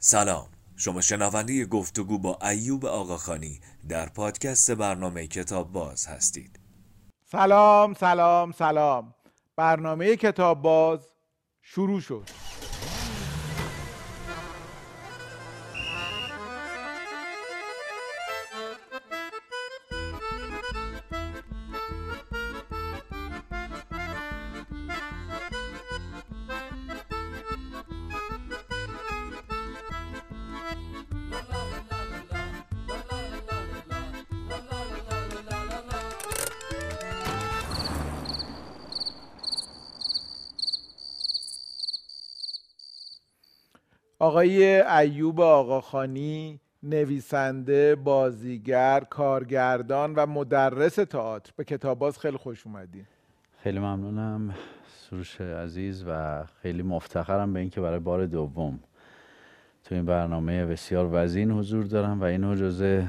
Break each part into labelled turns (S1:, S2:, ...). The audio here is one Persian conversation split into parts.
S1: سلام. شما شنونده گفتگو با ایوب آقاخانی در پادکست برنامه کتاب باز هستید.
S2: سلام سلام سلام. برنامه کتاب باز شروع شد. آقای ایوب آقاخانی نویسنده، بازیگر، کارگردان و مدرس تئاتر. به کتاب باز خیلی خوش اومدین
S3: خیلی ممنونم سروش عزیز و خیلی مفتخرم به اینکه برای بار دوم تو این برنامه بسیار وزین حضور دارم و اینو جزء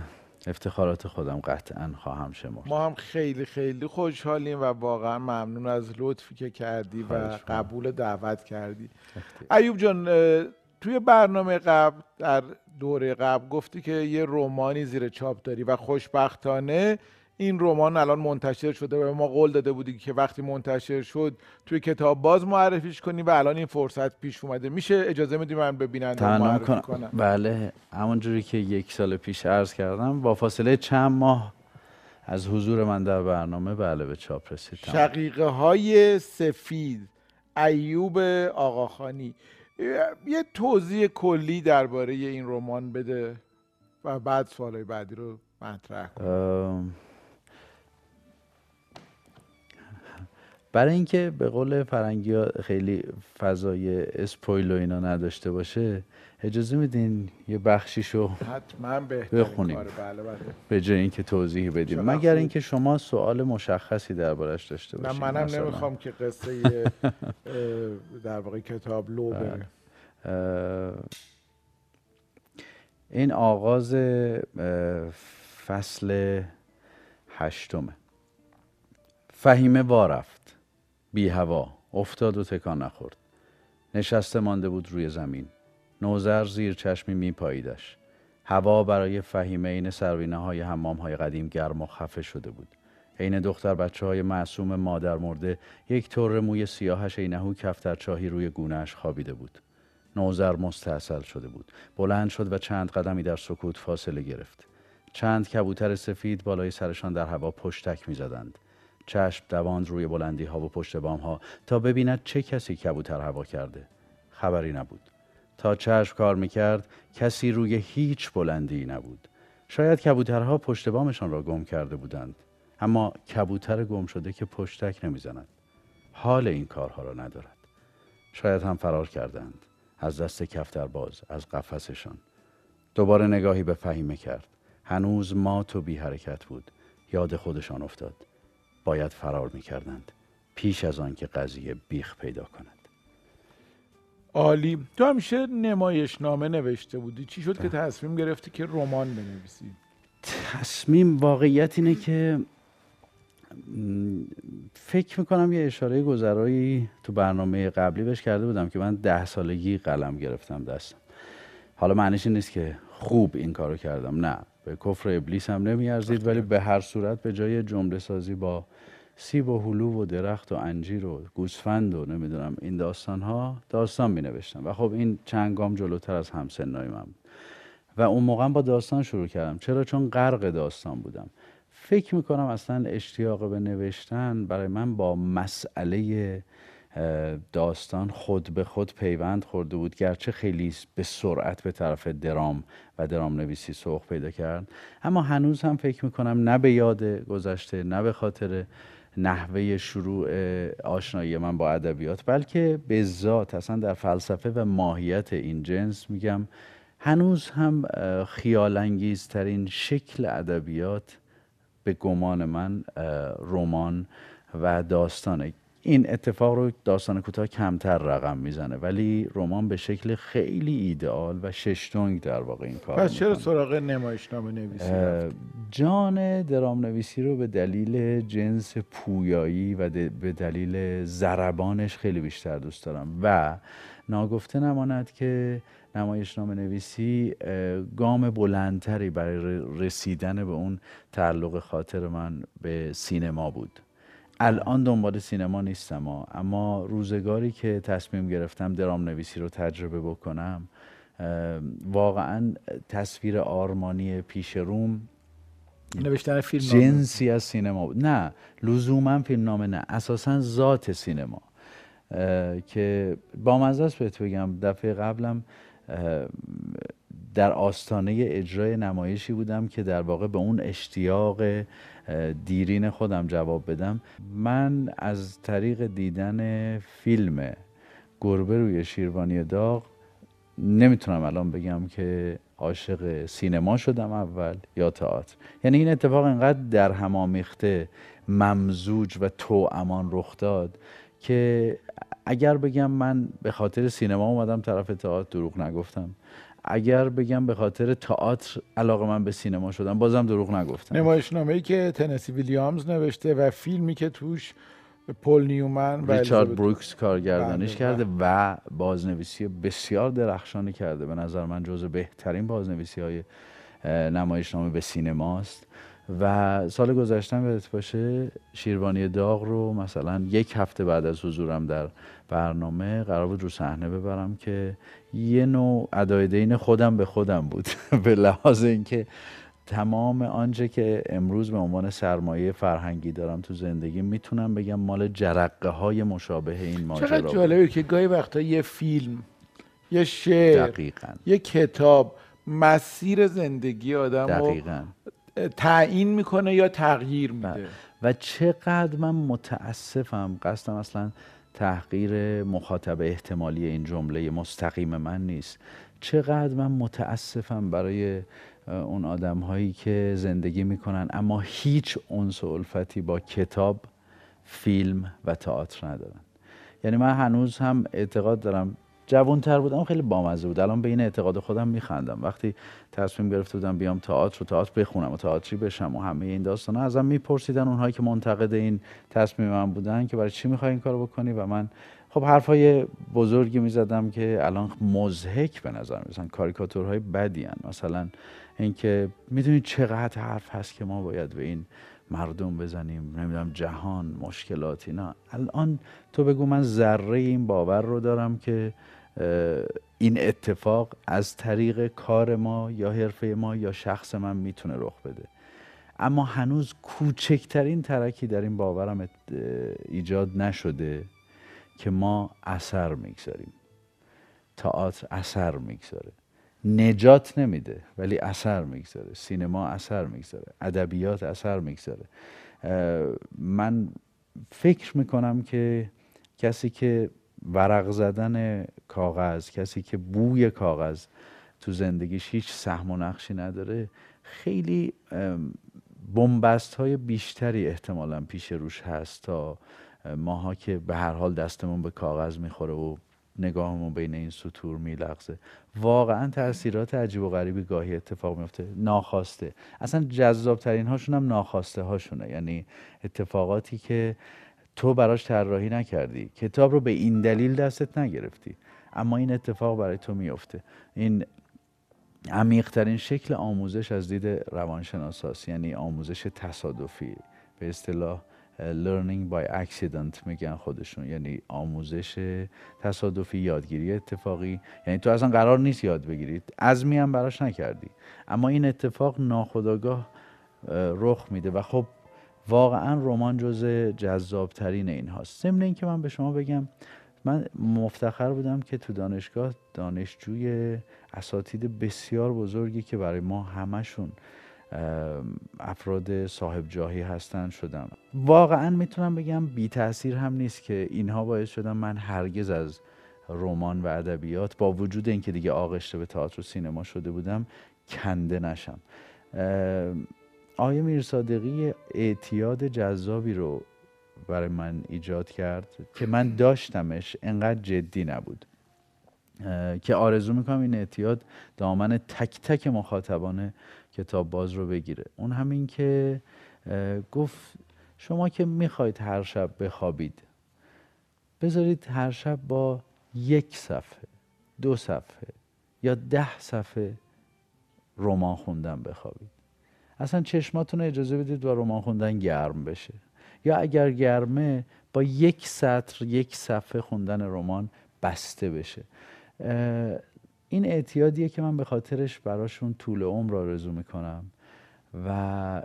S3: افتخارات خودم قطعا خواهم شمرد.
S2: ما هم خیلی خیلی خوشحالیم و واقعا ممنون از لطفی که کردی و قبول دعوت کردی. ایوب جان توی برنامه قبل در دوره قبل گفتی که یه رومانی زیر چاپ داری و خوشبختانه این رمان الان منتشر شده و ما قول داده بودی که وقتی منتشر شد توی کتاب باز معرفیش کنی و الان این فرصت پیش اومده. میشه اجازه میدی من ببیننده معرفی کنم. کنم؟
S3: بله همونجوری که یک سال پیش عرض کردم با فاصله چند ماه از حضور من در برنامه بله به چاپ رسید
S2: شقیقه های سفید ایوب آقاخانی. یه توضیح کلی درباره این رمان بده و بعد سوالای بعدی رو مطرح کن
S3: برای اینکه به قول فرنگی ها خیلی فضای اسپویل و اینا نداشته باشه اجازه میدین یه بخشیشو
S2: حتما
S3: بخونیم.
S2: بله بله.
S3: به جای اینکه توضیح بدیم. مگر اینکه شما سوال مشخصی دربارش داشته باشید
S2: منم نمی‌خوام که قصه در واقع کتاب لو بره.
S3: این آغاز فصل هشتمه. فهیمه وارفت بی هوا. افتاد و تکان نخورد. نشسته مانده بود روی زمین. نوزر زیر چشمی می پاییدش هوا برای فهیمه این سروینه های حمام های قدیم گرم و خفه شده بود. عین دختر بچه های معصوم مادر مرده یک طور موی سیاهش اینهو کفتر چاهی روی گونهش خوابیده بود. نوزر مستحصل شده بود. بلند شد و چند قدمی در سکوت فاصله گرفت. چند کبوتر سفید بالای سرشان در هوا پشتک می‌زدند. چشم دواند روی بلندی ها و پشت بام ها تا ببیند چه کسی کبوتر هوا کرده. خبری نبود. تا چشم کار می‌کرد کسی روی هیچ بلندی نبود. شاید کبوترها پشت بامشان را گم کرده بودند. اما کبوتر گم شده که پشتک نمی‌زند. حال این کارها را ندارد. شاید هم فرار کردند. از دست کفتر باز از قفسشان. دوباره نگاهی به فهیمه کرد. هنوز مات و بی حرکت بود. یاد خودشان افتاد. باید فرار می کردند پیش از آن که قضیه بیخ پیدا کند.
S2: عالی. تو همیشه نمایش نامه نوشته بودی. چی شد که بله. تصمیم گرفتی که رمان بنویسی؟
S3: تصمیم واقعیت اینه که فکر می‌کنم یه اشاره گذرایی تو برنامه قبلی بهش کرده بودم که من ده سالگی قلم گرفتم دستم. حالا معنیش این نیست که خوب این کارو کردم نه. به کفر ابلیس هم نمیارزید ولی به هر صورت به جای جمله سازی با سیب و هلو و درخت و انجیر و گوسفند و نمی‌دونم این داستان ها داستان می نوشتم و خب این چند گام جلوتر از همسنای من بود. و اون موقع با داستان شروع کردم. چرا؟ چون غرق داستان بودم. فکر می‌کنم اصلا اشتیاق به نوشتن برای من با مسئله داستان خود به خود پیوند خورده بود گرچه خیلی به سرعت به طرف درام و درام نویسی سوق پیدا کرد. اما هنوز هم فکر می‌کنم نه به یاد گذشته نه به خاطر نحوه شروع آشنایی من با ادبیات بلکه به ذات اصلا در فلسفه و ماهیت این جنس میگم هنوز هم خیال ترین شکل ادبیات به گمان من رمان و داستانه. این اتفاق رو داستان کوتاه کمتر رقم می‌زنه ولی رمان به شکل خیلی ایدئال و ششتونگ در واقع این کار
S2: پس چرا سراغ نمایشنامه نویسی
S3: جان درام نویسی رو به دلیل جنس پویایی و به دلیل زربانش خیلی بیشتر دوست دارم. و ناگفته نماند که نمایشنامه نویسی گام بلندتری برای رسیدن به اون تعلق خاطر من به سینما بود. الان دنبال سینما نیستم اما روزگاری که تصمیم گرفتم درام نویسی رو تجربه بکنم واقعا تصویر آرمانی پیش روم
S2: نوشتن فیلم
S3: جنسی از سینما بود. نه لزوما فیلم نامه نه اساسا ذات سینما. که با است بهت بگم. دفعه قبلم در آستانه اجرای نمایشی بودم که در واقع به اون اشتیاق دیرین خودم جواب بدم. من از طریق دیدن فیلم گربه روی شیروانی داغ نمی‌تونم الان بگم که عاشق سینما شدم اول یا تئاتر. یعنی این اتفاق انقدر در هم آمیخته ممزوج و تو امان رخ داد که اگر بگم من به خاطر سینما اومدم طرف تئاتر دروغ نگفتم. اگر بگم به خاطر تئاتر علاقه من به سینما شدم بازم دروغ نگفتم.
S2: نمایشنامه ای که تنسی ویلیامز نوشته و فیلمی که توش پل نیومن و
S3: ریچارد بروکس کارگردانیش بله، کرده بله. و بازنویسی بسیار درخشانی کرده. به نظر من جز بهترین بازنویسی های نمایشنامه به سینماست. و سال گذشتم یادت باشه شیروانی داغ رو مثلا یک هفته بعد از حضورم در برنامه قرار بود رو صحنه ببرم که یه نوع ادای دین خودم به خودم بود به لحاظ اینکه تمام آنچه که امروز به عنوان سرمایه فرهنگی دارم تو زندگی می‌تونم بگم مال جرقه های مشابه این ماجرا
S2: چقدر جالبه که گاهی وقتا یه فیلم یه شعر دقیقا. یه کتاب مسیر زندگی آدم دقیقا. تعیین می‌کنه یا تغییر میده؟ بله.
S3: و چقدر من متاسفم قصدم اصلا تحقیر مخاطب احتمالی این جمله مستقیم من نیست. چقدر من متاسفم برای اون آدم هایی که زندگی می‌کنن اما هیچ انس و الفتی با کتاب فیلم و تئاتر ندارن. یعنی من هنوز هم اعتقاد دارم تر بودم خیلی بامزه بود. الان به این اعتقاد خودم میخندم. وقتی تصمیم گرفته بودم بیام تئاتر و تئاتر بخونم و تئاتری بشم و همه این داستان ازم میپرسیدن اونهایی که منتقد این تصمیم من بودن که برای چی می‌خوای این کارو بکنی و من خب حرفای بزرگی می‌زدم که الان مزهک به نظر می‌رسن. کاریکاتورهای بدی هن. مثلا اینکه می‌دونید چقدر حرف هست که ما باید به این مردم بزنیم نمی‌دونم جهان مشکلاتی نه. الان تو بگو من ذره این باور رو دارم که این اتفاق از طریق کار ما یا حرفه ما یا شخص من می‌تونه رخ بده. اما هنوز کوچکترین ترکی در این باورم ایجاد نشده که ما اثر می‌گذاریم. تئاتر اثر می‌گذاره. نجات نمیده ولی اثر می‌گذاره. سینما اثر می‌گذاره. ادبیات اثر می‌گذاره. من فکر می‌کنم که کسی که ورق زدن کاغذ کسی که بوی کاغذ تو زندگیش هیچ سهم و نقشی نداره خیلی بنبست های بیشتری احتمالا پیش روش هست تا ماها که به هر حال دستمون به کاغذ می‌خوره و نگاهمون بین این سطور میلغزه. واقعا تاثیرات عجیب و غریبی گاهی اتفاق میفته ناخواسته. اصلا جذاب ترین هاشون هم ناخواسته هاشونه یعنی اتفاقاتی که تو براش طراحی نکردی. کتاب رو به این دلیل دستت نگرفتی. اما این اتفاق برای تو میفته. این عمیقترین شکل آموزش از دید روانشناساست. یعنی آموزش تصادفی. به اصطلاح learning by accident میگن خودشون. یعنی آموزش تصادفی یادگیری اتفاقی. یعنی تو اصلا قرار نیست یاد بگیرید. عزمی هم براش نکردی. اما این اتفاق ناخداگاه رخ میده. و خب واقعا رمان جز جذابترین این هاست. ضمن اینکه من به شما بگم من مفتخر بودم که تو دانشگاه دانشجوی اساتید بسیار بزرگی که برای ما همشون افراد صاحب جاهی هستن شدم واقعا می‌تونم بگم بی تاثیر هم نیست که اینها باعث شدن من هرگز از رمان و ادبیات با وجود اینکه دیگه آغشته به تئاتر و سینما شده بودم کنده نشم. آیه میرصادقی اعتیاد جذابی رو برای من ایجاد کرد که من داشتمش انقدر جدی نبود. که آرزو می‌کنم این اعتیاد دامن تک تک مخاطبان کتاب باز رو بگیره. اون همین که گفت شما که می‌خواید هر شب بخوابید بذارید هر شب با یک صفحه دو صفحه یا ده صفحه رمان خوندن بخوابید. اصلا چشماتون اجازه بدید با رمان خوندن گرم بشه. یا اگر گرمه با یک سطر یک صفحه خوندن رمان بسته بشه. این اعتیادیه که من به خاطرش براشون طول عمر آرزو می‌کنم. و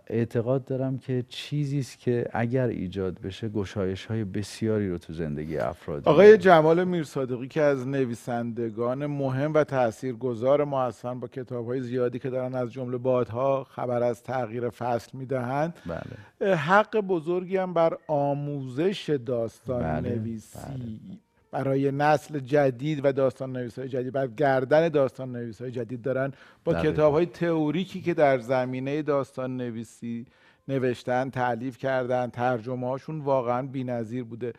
S3: اعتقاد دارم که چیزی است که اگر ایجاد بشه گشایش های بسیاری رو تو زندگی افراد
S2: آقای جمال میرصادقی که از نویسندگان مهم و تاثیرگذار ما هستن با کتاب های زیادی که دارن از جمله بادها خبر از تغییر فصل می‌دهند
S3: بله.
S2: حق بزرگی هم بر آموزش داستان بله. نویسی بله. برای نسل جدید و داستان نویس های جدید بر گردن داستان نویس های جدید دارن با کتاب های تئوریکی که در زمینه داستان نویسی نوشتن تعلیف کردن ترجمه هاشون واقعا بی‌نظیر بوده.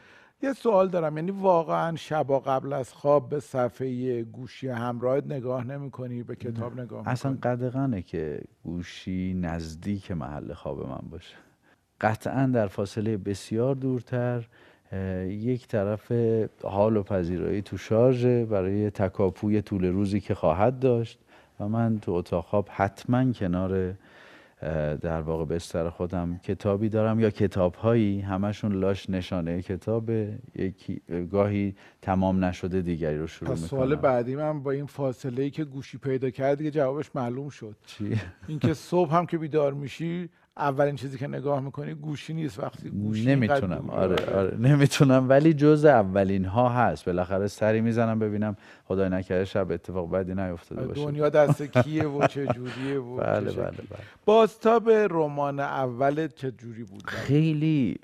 S2: یه سوال دارم یعنی واقعا شبا قبل از خواب به صفحه گوشی همراهت نگاه نمی کنی به کتاب نگاه
S3: می‌کنی؟ اصلا قدغنه که گوشی نزدیک محل خواب من باشه. قطعا در فاصله بسیار دورتر یک طرف حال و پذیرایی تو شارژ برای تکاپوی طول روزی که خواهد داشت و من تو اتاق خواب حتما کنار در واقع بستر خودم کتابی دارم یا کتاب هایی همشون لاش نشانه کتاب یکی گاهی تمام نشده دیگری رو شروع می‌کنم
S2: سوال بعدی من با این فاصله ای که گوشی پیدا کرد دیگه جوابش معلوم شد
S3: چی؟
S2: اینکه صبح هم که بیدار میشی اولین چیزی که نگاه می‌کنی گوشی نیست. وقتی گوشی
S3: نمی‌تونم. آره آره. نمی‌تونم. ولی جز اولین ها هست. بالاخره سری می‌زنم ببینم خدای نکرده شب اتفاق بدی نیفتاده باشه.
S2: دنیا دست کیه و چه جوریه و
S3: بله بله بله.
S2: بازتاب رمان اول چه جوری بود؟
S3: خیلی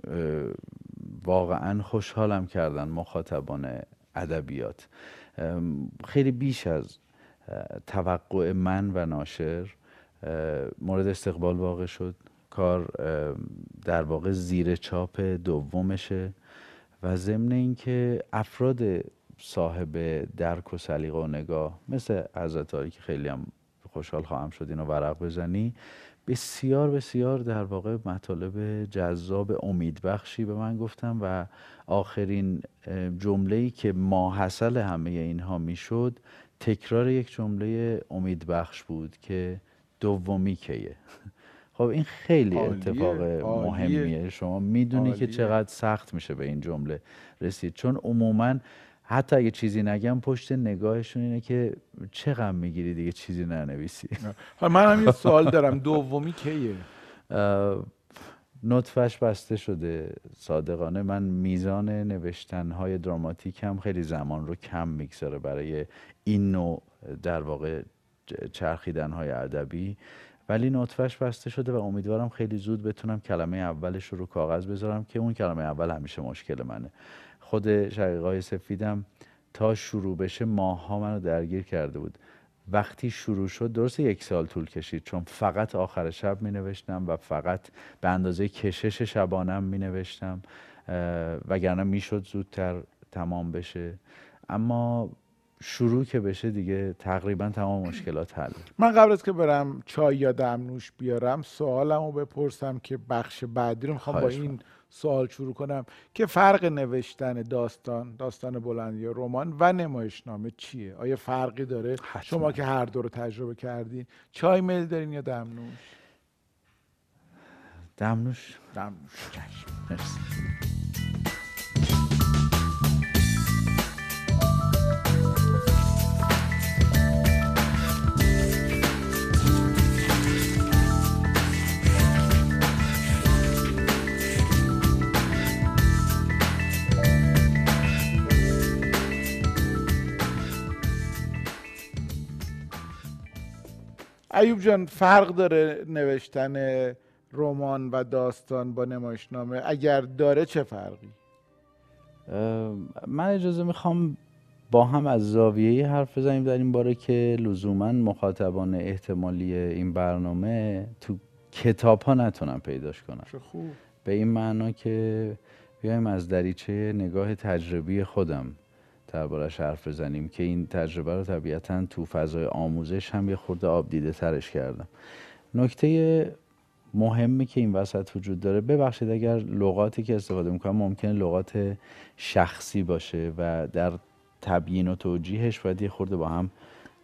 S3: واقعا خوشحالم کردن مخاطبان ادبیات. خیلی بیش از توقع من و ناشر مورد استقبال واقع شد. کار در واقع زیر چاپ دومشه و ضمن اینکه افراد صاحب درک و سلیقه و نگاه مثل حضرت که خیلی هم خوشحال خواهم شد اینو ورق بزنی بسیار بسیار در واقع مطالب جذاب امیدبخشی به من گفتم و آخرین جمله که ماحصل همه اینها می‌شد تکرار یک جمله امیدبخش بود که دومی کیه. خب این خیلی اتفاق مهمیه. شما می‌دونی که چقدر سخت میشه به این جمله رسید. چون عموما حتی اگه چیزی نگم پشت نگاهشون اینه که چقدر می‌گیری دیگه چیزی ننویسی.
S2: من هم یه سوال دارم. دومی کیه؟
S3: نطفش بسته شده. صادقانه. من میزان نوشتنهای دراماتیک هم خیلی زمان رو کم می‌گذاره برای این نوع در واقع چرخیدنهای ادبی. ولی نطفش بسته شده و امیدوارم خیلی زود بتونم کلمه اولش رو رو کاغذ بذارم که اون کلمه اول همیشه مشکل منه. خود شقیقای سفیدم تا شروع بشه ماها منو درگیر کرده بود. وقتی شروع شد درست یک سال طول کشید چون فقط آخر شب می نوشتم و فقط به اندازه کشش شبانم می نوشتم وگرنه می شد زودتر تمام بشه. اما شروع که بشه دیگه تقریبا تمام مشکلات حل.
S2: من قبل از که برم چای یا دمنوش بیارم سوالم رو بپرسم که بخش بعدی رو می‌خوام با این سوال شروع کنم که فرق نوشتن داستان داستان بلند یا رمان و نمایشنامه چیه؟ آیا فرقی داره؟ شما که هر دو رو تجربه کردین چای میل دارین یا دمنوش
S3: دمنوش
S2: دمنوش ایوب جان فرق داره نوشتن رمان و داستان با نمایشنامه؟ اگر داره چه فرقی؟
S3: من اجازه می‌خوام با هم از زاویه حرف بزنیم در این باره که لزوما مخاطبان احتمالی این برنامه تو کتاب ها نتونن پیداش کنن.
S2: خوب.
S3: به این معنا که بیایم از دریچه نگاه تجربی خودم. دربارش حرف بزنیم که این تجربه رو طبیعتا تو فضای آموزش هم یه خورده آب دیده ترش کردم. نکته مهمی که این وسط وجود داره ببخشید اگر لغاتی که استفاده می‌کنم ممکنه لغات شخصی باشه و در تبیین و توجیهش باید یه خورده با هم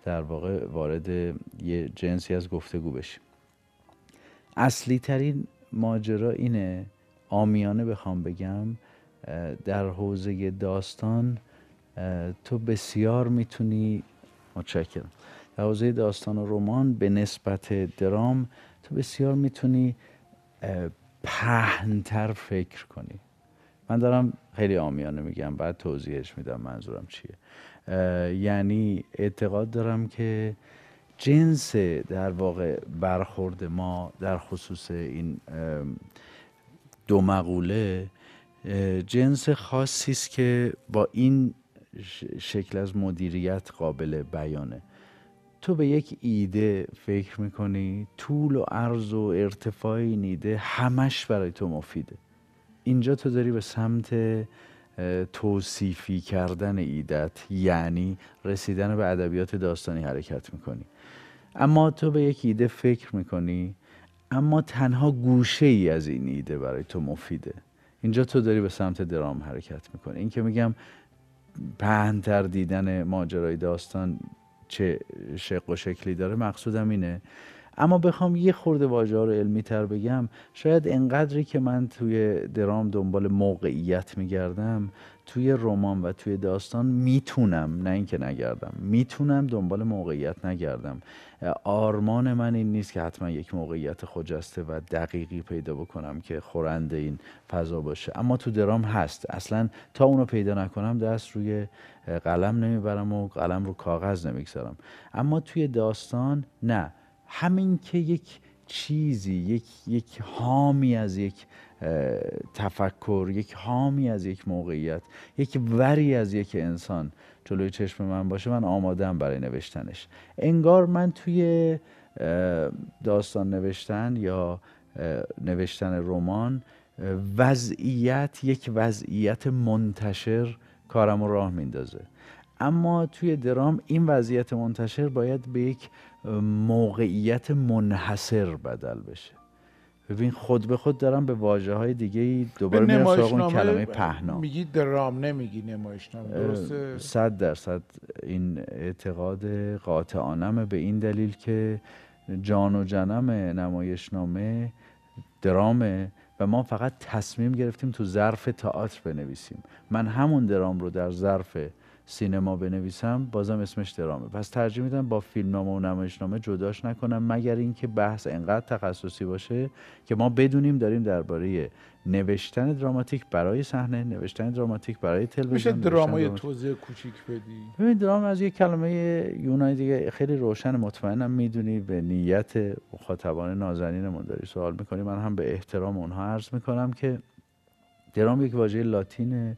S3: در واقع وارد یه جنسی از گفتگو بشیم. اصلی ترین ماجرا اینه آمیانه بخوام بگم در حوزه داستان تو بسیار می‌تونی متشکرم. در حوزه داستان و رمان به نسبت درام تو بسیار می‌تونی پهنتر فکر کنی. من دارم خیلی آمیانه میگم بعد توضیحش میدم منظورم چیه. یعنی اعتقاد دارم که جنس در واقع برخورد ما در خصوص این دو مقوله جنس خاصی است که با این شکل از مدیریت قابل بیانه. تو به یک ایده فکر می‌کنی طول و عرض و ارتفاع این ایده همش برای تو مفیده. اینجا تو داری به سمت توصیفی کردن ایدت یعنی رسیدن به ادبیات داستانی حرکت می‌کنی. اما تو به یک ایده فکر می‌کنی اما تنها گوشه ای از این ایده برای تو مفیده. اینجا تو داری به سمت درام حرکت می‌کنی. این که میگم پهنتر دیدن ماجرای داستان چه شق و شکلی داره مقصودم اینه. اما بخوام یه خورده واژه رو علمی تر بگم. شاید انقدری که من توی درام دنبال موقعیت میگردم توی رمان و توی داستان می‌تونم نه اینکه نگردم می‌تونم دنبال موقعیت نگردم. آرمان من این نیست که حتما یک موقعیت خجسته و دقیقی پیدا بکنم که خورنده این فضا باشه. اما تو درام هست. اصلا تا اونو پیدا نکنم دست روی قلم نمی‌برم و قلم رو کاغذ نمی‌گذارم. اما توی داستان نه. همین که یک چیزی یک یک حامی از یک تفکر یک حامی از یک موقعیت یک وری از یک انسان جلوی چشم من باشه من آمادم برای نوشتنش. انگار من توی داستان نوشتن یا نوشتن رمان وضعیت یک وضعیت منتشر کارم رو راه میندازه. اما توی درام این وضعیت منتشر باید به یک موقعیت منحصر بدل بشه. ببین خود به خود دارم به واجه های دیگه دوباره میرم سراغ اون کلمه پهنا.
S2: میگی درام نمیگی نمایشنامه درسته؟
S3: صد درصد این اعتقاد قاطعانمه به این دلیل که جان و جنم نمایشنامه درامه و ما فقط تصمیم گرفتیم تو ظرف تئاتر بنویسیم. من همون درام رو در ظرف سینما بنویسم بازم اسمش درامه. پس ترجیح میدم با فیلمنامه و نمایشنامه جداش نکنم مگر اینکه بحث انقدر تخصصی باشه که ما بدونیم داریم درباره نوشتن دراماتیک برای صحنه نوشتن دراماتیک برای تلویزیون
S2: میشه درامای توضیح کوچیک بدی؟
S3: ببین درام از یک کلمه یونانی دیگه خیلی روشن مطمئنم می‌دونی به نیت مخاطبان نازنینمون داری سوال می‌کنی من هم به احترام اونها عرض می‌کنم که درام یک واژه لاتینه.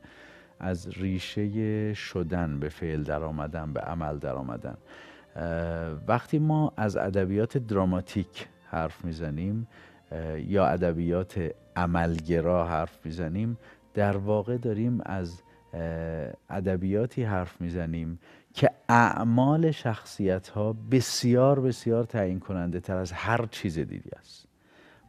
S3: از ریشه شدن به فعل در آمدن به عمل در آمدن وقتی ما از ادبیات دراماتیک حرف می‌زنیم یا ادبیات عملگرا حرف می‌زنیم در واقع داریم از ادبیاتی حرف می‌زنیم که اعمال شخصیت ها بسیار بسیار تعیین کننده تر از هر چیز دیگه است.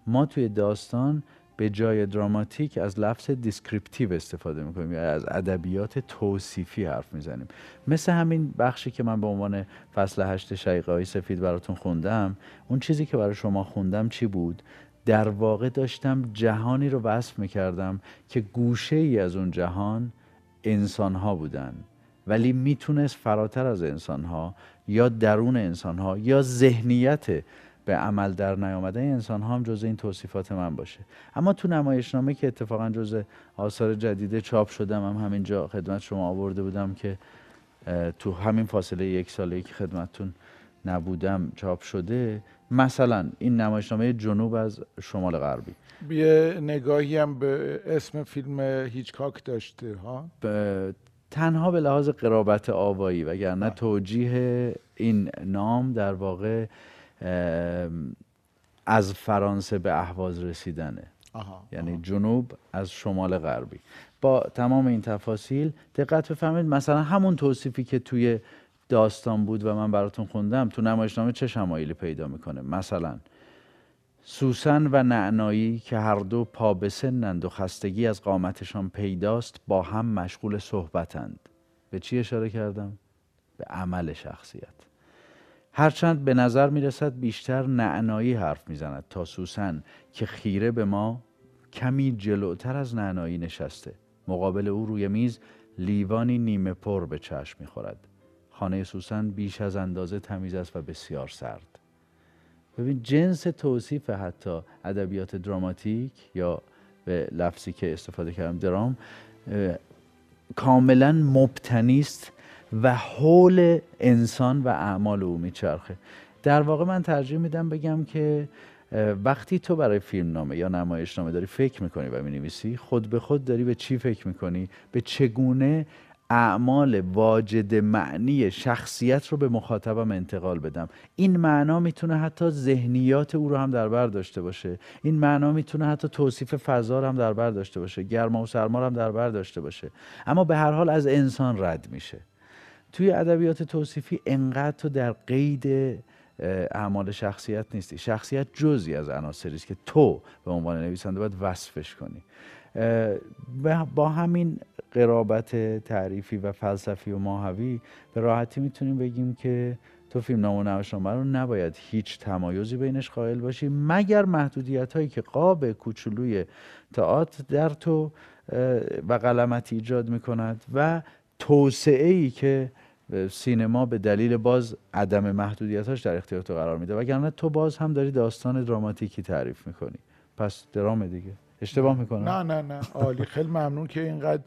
S3: ما توی داستان به جای دراماتیک از لفظ descriptive استفاده می‌کنیم یا از ادبیات توصیفی حرف می‌زنیم. مثل همین بخشی که من به عنوان فصل هشت شقیقه های سفید براتون خوندم اون چیزی که برای شما خوندم چی بود؟ در واقع داشتم جهانی رو وصف می‌کردم که گوشه ای از اون جهان انسان ها بودن. ولی می‌تونست فراتر از انسان ها یا درون انسان ها یا ذهنیت به عمل در نیامده انسان ها هم جز این توصیفات من باشه. اما تو نمایشنامه که اتفاقا جز آثار جدیده چاپ شدم هم همینجا خدمت شما آورده بودم که تو همین فاصله یک ساله که خدمتتون نبودم چاپ شده مثلا این نمایشنامه جنوب از شمال غربی.
S2: یه نگاهی هم به اسم فیلم هیچکاک داشته ها؟
S3: تنها به لحاظ قرابت آوایی وگرنه توجیه این نام در واقع از فرانسه به اهواز رسیدنه. یعنی جنوب از شمال غربی. با تمام این تفاصیل دقت بفهمید مثلا همون توصیفی که توی داستان بود و من براتون خوندم تو نمایشنامه چه شمایلی پیدا می‌کنه؟ مثلا سوسن و نعنایی که هر دو پا و خستگی از قامتشان پیداست با هم مشغول صحبتند. به چی اشاره کردم؟ به عمل شخصیت. هرچند به نظر می رسد بیشتر نعنایی حرف می زند تا سوسن که خیره به ما کمی جلوتر از نعنایی نشسته. مقابل او روی میز لیوانی نیمه پر به چشم می خورد خانه سوسن بیش از اندازه تمیز است و بسیار سرد. ببین جنس توصیف حتی ادبیات دراماتیک یا به لفظی که استفاده کردم درام کاملا مبتنی است و حول انسان و اعمال او میچرخه. در واقع من ترجیح میدم بگم که وقتی تو برای فیلم نامه یا نمایش نامه داری فکر می‌کنی و می‌نویسی خود به خود داری به چی فکر می‌کنی؟ به چگونه اعمال واجد معنی شخصیت رو به مخاطبم انتقال بدم؟ این معنا می‌تونه حتی ذهنیات او رو هم در بر داشته باشه. این معنا می‌تونه حتی توصیف فضا رو هم در بر داشته باشه. گرما و سرما رو هم در بر داشته باشه. اما به هر حال از انسان رد میشه. توی ادبیات توصیفی انقدر تو در قید اعمال شخصیت نیستی. شخصیت جزی از عناصری است که تو به عنوان نویسنده باید وصفش کنی. با همین قرابت تعریفی و فلسفی و ماهوی به راحتی می‌تونیم بگیم که تو فیلم نام و نمایشنامه رو نباید هیچ تمایزی بینش قائل باشی مگر محدودیت هایی که قاب کوچولوی تئاتر در تو و قلمتی ایجاد می‌کند و توسعه ای که سینما به دلیل باز عدم محدودیتاش در اختیار تو قرار میده. وگرنه تو باز هم داری داستان دراماتیکی تعریف می‌کنی. پس درام دیگه. اشتباه می‌کنم.
S2: نه نه نه. عالی. خیلی ممنون که اینقدر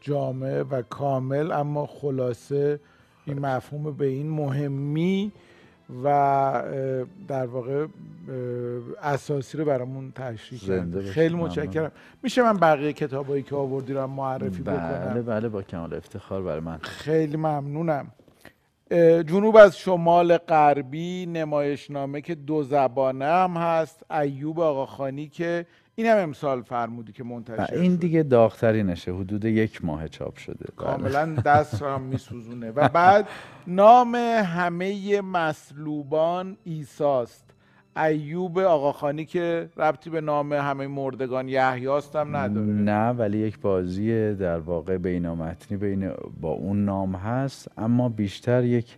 S2: جامع و کامل اما خلاصه این مفهوم به این مهمی و در واقع اساسی رو برامون تشریح کرد خیلی متشکرم. میشه من بقیه کتابایی که آوردی رو معرفی
S3: بله
S2: بکنم؟
S3: بله بله با کمال افتخار برای من.
S2: خیلی ممنونم. جنوب از شمال غربی نمایشنامه که دو زبانه هم هست. ایوب آقاخانی که این هم امسال فرمودی که منتشر
S3: این دیگه داغترینشه. حدود یک ماه چاپ شده.
S2: بله. کاملا دست هم میسوزونه. و بعد نام همه مسلوبان ایساست. ایوب آقاخانی که ربطی به نام همه مردگان یحیاست هم نداره.
S3: نه ولی یک بازی در واقع بینامتنی بین با اون نام هست. اما بیشتر یک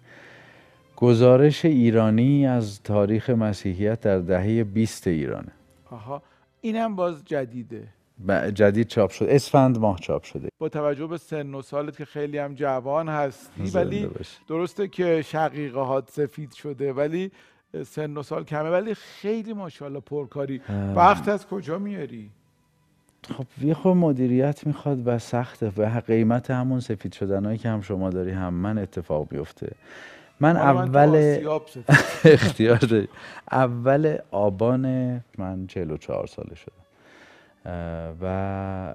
S3: گزارش ایرانی از تاریخ مسیحیت در دهه 20 ایرانه.
S2: آها. اینم باز جدیده.
S3: جدید چاپ شد. اسفند ماه چاپ شده.
S2: با توجه به سن و سالت که خیلی هم جوان هستی ولی درسته که شقیقه هات سفید شده ولی سن و سال کمه ولی خیلی ماشاءالله پرکاری. وقت از کجا میاری؟
S3: خب یه خود مدیریت می‌خواد و سخته و قیمت همون سفید شدنهایی که هم شما داری هم من اتفاق بیفته. من اول اختیار اول آبان من 44 ساله شدم. و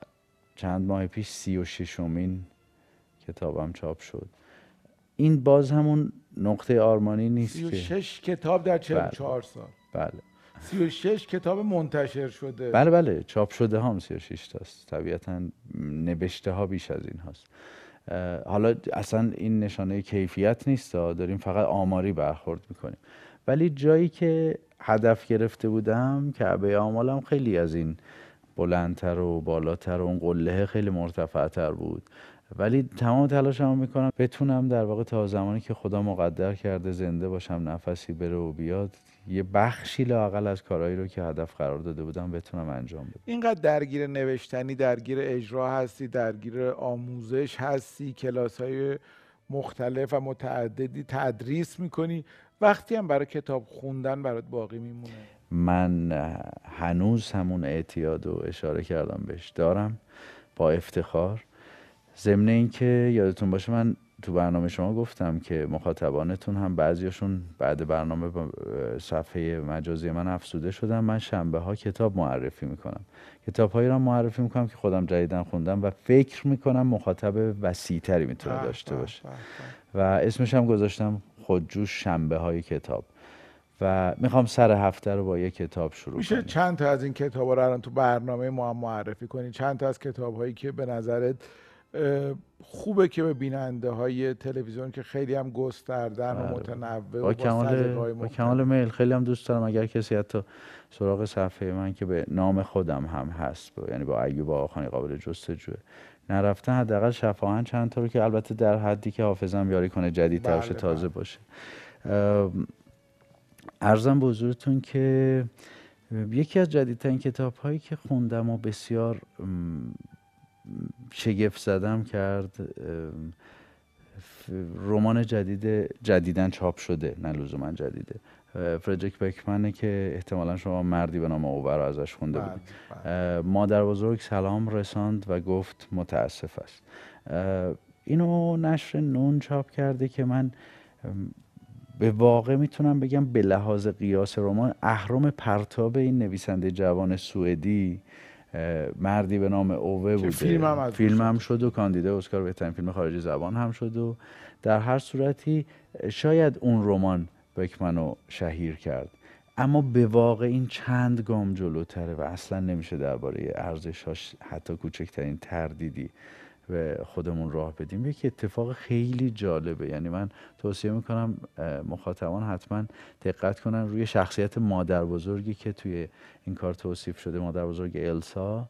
S3: چند ماه پیش سی و ششمین کتابم چاپ شد. این باز همون نقطه آرمانی نیست سی
S2: و شش کتاب در 44
S3: بله.
S2: سال.
S3: بله.
S2: سی و شش کتاب منتشر شده.
S3: بله بله. چاپ شده هم سی و شش تاست. طبیعتا نوشته ها بیش از این هاست. حالا اصلا این نشانه کیفیت نیست داریم فقط آماری برخورد می‌کنیم. ولی جایی که هدف گرفته بودم کعبه آمالم خیلی از این بلندتر و بالاتر و اون قله خیلی مرتفعتر بود. ولی تمام تلاشمو می‌کنم بتونم در واقع تا زمانی که خدا مقدر کرده زنده باشم نفسی بره و بیاد یه بخشی لاقل از کارهایی رو که هدف قرار داده بودم بتونم انجام بدم.
S2: اینقدر درگیر نوشتنی درگیر اجرا هستی درگیر آموزش هستی کلاس های مختلف و متعددی تدریس می‌کنی. وقتی هم برای کتاب خوندن برات باقی میمونه.
S3: من هنوز همون اعتیاد و اشاره کردم بهش. دارم. با افتخار. ضمن اینکه یادتون باشه من تو برنامه شما گفتم که مخاطبانتون هم بعضیاشون بعد برنامه صفحه مجازی من افسوده شدن. من شنبه ها کتاب معرفی می‌کنم. کتاب هایی را معرفی می‌کنم که خودم جدیدن خوندم و فکر می‌کنم مخاطب وسیعتری می‌تونه داشته باشه. و اسمش هم گذاشتم خودجوش شنبه های کتاب. و می‌خوام سر هفته رو با یه کتاب شروع
S2: میشه
S3: کنیم.
S2: چند تا از این کتاب رو الان تو برنامه ما هم معرفی کنی؟ چند تا از کتاب هایی که به نظرت خوبه که به بیننده های تلویزیون که خیلی هم گستردن و
S3: بله.
S2: متنوع
S3: با
S2: و
S3: کمال
S2: با
S3: کمال میل خیلی هم دوست دارم اگر کسی حتی سراغ صفحه من که به نام خودم هم هست با یعنی با ایوب آقاخانی قابل جستجوه نرفتن حداقل شفاهن چند تا رو که البته در حدی که حافظم یاری کنه جدید
S2: بله،
S3: باشه تازه
S2: بله.
S3: باشه ارزم به حضورتون که یکی از جدیدترین کتاب هایی که خوندم و بسیار شگفت زدم کرد رمان جدید جدیدن چاپ شده نه لزوما جدیده. فردریک بکمنه که احتمالا شما مردی به نام اوبر رو ازش خونده
S2: بله،
S3: بودید.
S2: بله.
S3: مادر بزرگ سلام رساند و گفت متاسف است. اینو نشر نون چاپ کرده که من به واقع می‌تونم بگم به لحاظ قیاس رمان اهرام پرتاب این نویسنده جوان سوئدی مردی به نام اوه بوده
S2: فیلم هم
S3: فیلم هم
S2: شد.
S3: و کاندیده اسکار بهترین فیلم خارجی زبان هم شد و در هر صورتی شاید اون رمان بکمنو شهیر کرد اما به واقع این چند گام جلوتره و اصلا نمیشه درباره ارزشاش حتی کوچکترین تردیدی به خودمون راه بدیم. یک اتفاق خیلی جالبه. یعنی من توصیه می‌کنم مخاطبان حتما دقت کنن روی شخصیت مادر بزرگی که توی این کار توصیف شده مادر بزرگ السا.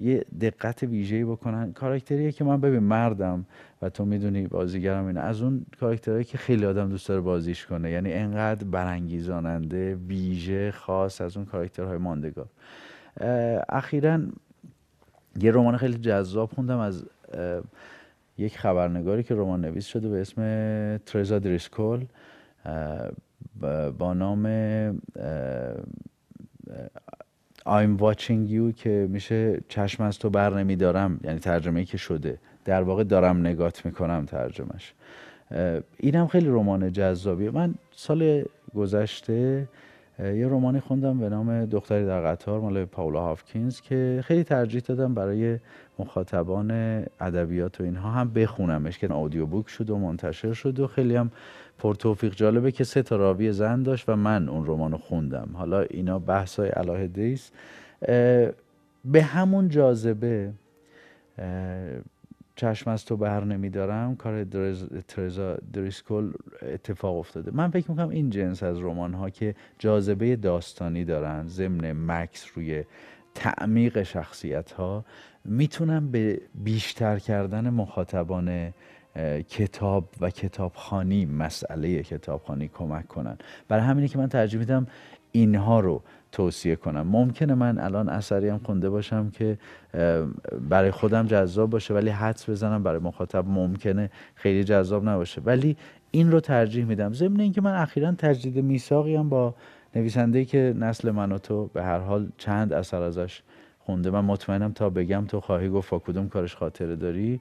S3: یه دقت ویژه‌ای بکنن. کاراکتریه که من ببین مردم و تو می‌دونی بازیگرم اینه از اون کاراکترهایی که خیلی آدم دوست داره بازیش کنه. یعنی انقدر برانگیزاننده ویژه خاص از اون کاراکترهای ماندگار. اخیراً یه رمان خیلی جذاب خوندم از یک خبرنگاری که رمان نویس شده به اسم ترزا دریسکول با نام I'm watching you که میشه چشم از تو بر نمیدارم یعنی ترجمه ای که شده. در واقع دارم نگات می‌کنم ترجمهش. اینم خیلی رمان جذابیه. من سال گذشته یه رومانی خوندم به نام دختری در قطار مال پاولا هافکینز که خیلی ترجیح دادم برای مخاطبان ادبیات و اینها هم بخونمش که اودیو بوک شد و منتشر شد و خیلی هم پرتوفیق جالبه که سه تا راوی زن داشت و من اون رمانو خوندم. حالا اینا بحثای علاهده است. به همون جاذبه چشم از تو بر نمیدارم کار درز- ترزا دریسکول اتفاق افتاده. من فکر می‌کنم این جنس از رمان ها که جاذبه داستانی دارن ضمن مکس روی تعمیق شخصیت ها می‌تونن به بیشتر کردن مخاطبان کتاب و کتابخانی مسئله کتابخانی کمک کنن. برای همینه که من ترجیح میدم اینها رو توصیه کنم. ممکنه من الان اثری هم خونده باشم که برای خودم جذاب باشه ولی حدس بزنم برای مخاطب ممکنه خیلی جذاب نباشه. ولی این رو ترجیح میدم. ضمن اینکه من اخیرا تجدید میثاقی هم با نویسنده که نسل من و تو به هر حال چند اثر ازش خونده. من مطمئنم تا بگم تو خواهی گفت با کدوم کارش خاطره داری؟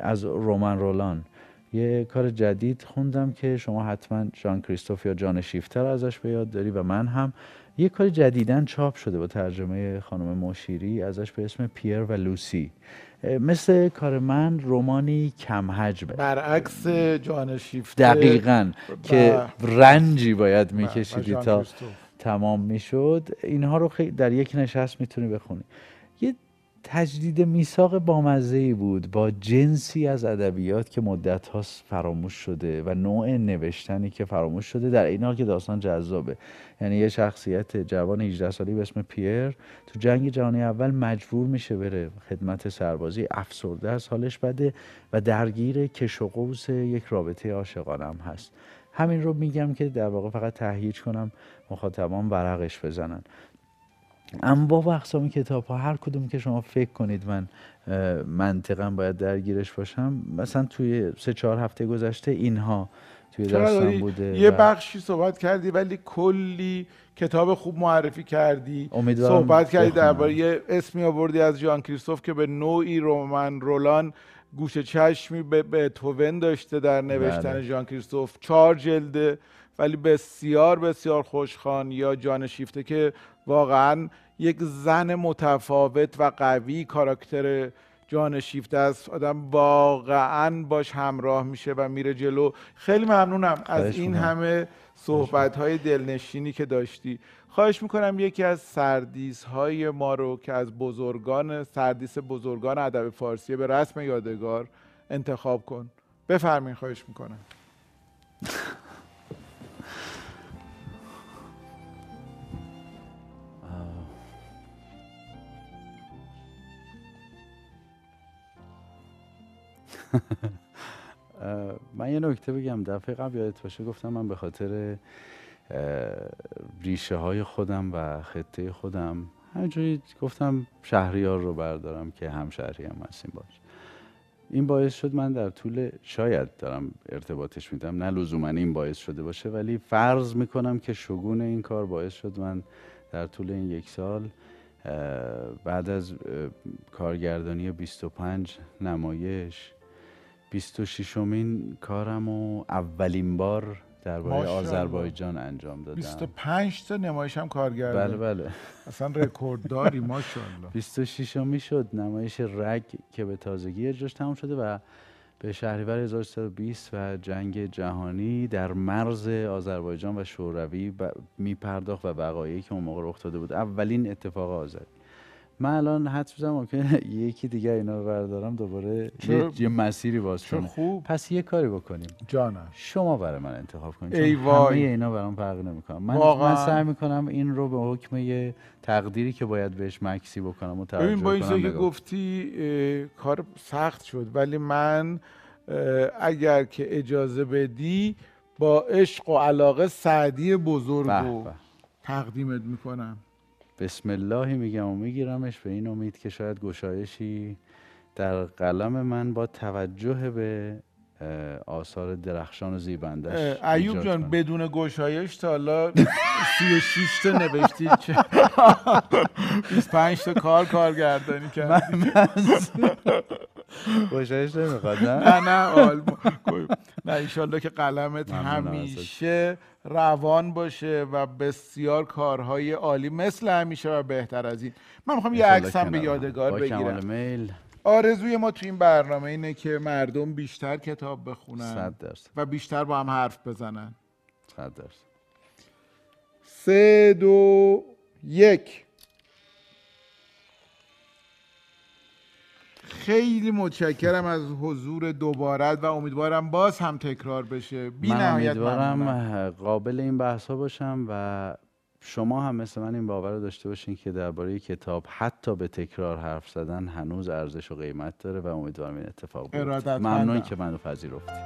S3: از رومن رولان. یه کار جدید خوندم که شما حتما جان کریستوف یا جان شیفتر ازش به یاد داری و من هم. یه کار جدیدن چاپ شده با ترجمه خانم مشیری ازش به اسم پیر و لوسی. مثل کار من رومانی کم حجمه.
S2: برعکس جان شیفته.
S3: دقیقا که رنجی باید میکشیدی
S2: جان
S3: تا. تمام می‌شد. اینها رو خیلی در یک نشست می‌تونی بخونی. تجدید میثاق بامزه ای بود با جنسی از ادبیات که مدت هاست فراموش شده و نوع نوشتنی که فراموش شده در این که داستان جذابه. یعنی یه شخصیت جوان 18 سالی به اسم پیر تو جنگ جهانی اول مجبور میشه بره خدمت سربازی. افسرده از حالش بده و درگیر کش و قوس یک رابطه عاشقانه هم هست. همین رو میگم که در واقع فقط تهییج کنم مخاطبان ورقش بزنن. انواع و اقسام کتاب ها هر کدوم که شما فکر کنید من منطقا باید درگیرش باشم مثلا توی سه چهار هفته گذشته اینها توی دستم بوده
S2: یه
S3: و
S2: بخشی صحبت کردی ولی کلی کتاب خوب معرفی کردی
S3: امیدوارم
S2: صحبت کردی. درباره یه اسمی آوردی از جان کریستوف که به نوعی رومن رولان گوش چشمی به بتهوون داشته در نوشتن
S3: بله.
S2: جان کریستوف چهار جلده ولی بسیار بسیار خوشخوان یا جان شیفته که واقعا یک زن متفاوت و قوی کاراکتر جان شیفته است. آدم واقعا باش همراه میشه و میره جلو. خیلی ممنونم از این
S3: می‌کنم.
S2: همه صحبت های دلنشینی که داشتی. خواهش می‌کنم یکی از سردیس های ما رو که از بزرگان سردیس بزرگان ادب فارسی به رسم یادگار انتخاب کن. بفرمین خواهش می‌کنم.
S3: من یه نکته بگم دفعه قبل یادت باشه گفتم من به خاطر ریشه های خودم و خطه خودم همینجوری گفتم شهریار رو بردارم که همشهری هم هستیم باش. این باعث شد من در طول شاید دارم ارتباطش میدم نه لزوما این باعث شده باشه ولی فرض می‌کنم که شگون این کار باعث شد من در طول این یک سال بعد از کارگردانی 25 نمایش 26 امین کارم و اولین بار درباره آذربایجان انجام دادم.
S2: 25 تا نمایش هم کارگردان
S3: بله بله.
S2: اصلا رکوردداری ماشاءالله.
S3: 26 می شد نمایش رگ که به تازگی اجراش تموم شده و به شهریور 1320 و جنگ جهانی در مرز آذربایجان و شوروی می پرداخت و وقایعی که اون موقع رخ داده بود. اولین اتفاق آذری. من الان حد بزنم ممکنه یکی دیگه اینا رو بردارم دوباره یه, مسیری باز کنه
S2: خوب؟
S3: پس یه کاری بکنیم.
S2: جانم.
S3: شما برای من انتخاب کنید.
S2: ای وای.
S3: همه اینا برام فرق نمی‌کنه. من
S2: واقعا.
S3: من سعی می‌کنم این رو به حکم یه تقدیری که باید بهش مکسی بکنم و
S2: ببین با
S3: این
S2: که گفتی کار سخت شد. ولی من اگر که اجازه بدی با عشق و علاقه سعدی بزرگ رو تقدیمت می‌کنم.
S3: بسم اللهی میگم و میگیرمش به این امید که شاید گشایشی در قلم من با توجه به آثار درخشان و زیبندش
S2: ایوب جان بدون گشایش تا حالا سی شیش تا نوشتی چه 25 تا کار کارگردانی کردی
S3: گشایش نمی‌خواد نه؟
S2: نه نه نه ایشالله که قلمت همیشه روان باشه و بسیار کارهای عالی مثل همیشه و بهتر از این. من می‌خوام یه عکس هم به یادگار بگیرم.
S3: میل.
S2: آرزوی ما تو این برنامه اینه که مردم بیشتر کتاب بخونن و بیشتر با هم حرف بزنن.
S3: صد درصد.
S2: سه دو یک. خیلی متشکرم از حضور دوبارت و امیدوارم باز هم تکرار بشه.
S3: بی من امیدوارم قابل این بحث ها باشم و شما هم مثل من این باور رو داشته باشین که درباره کتاب حتی به تکرار حرف زدن هنوز ارزش و قیمت داره و امیدوارم این اتفاق بیفته. ممنون که منو پذیرفتید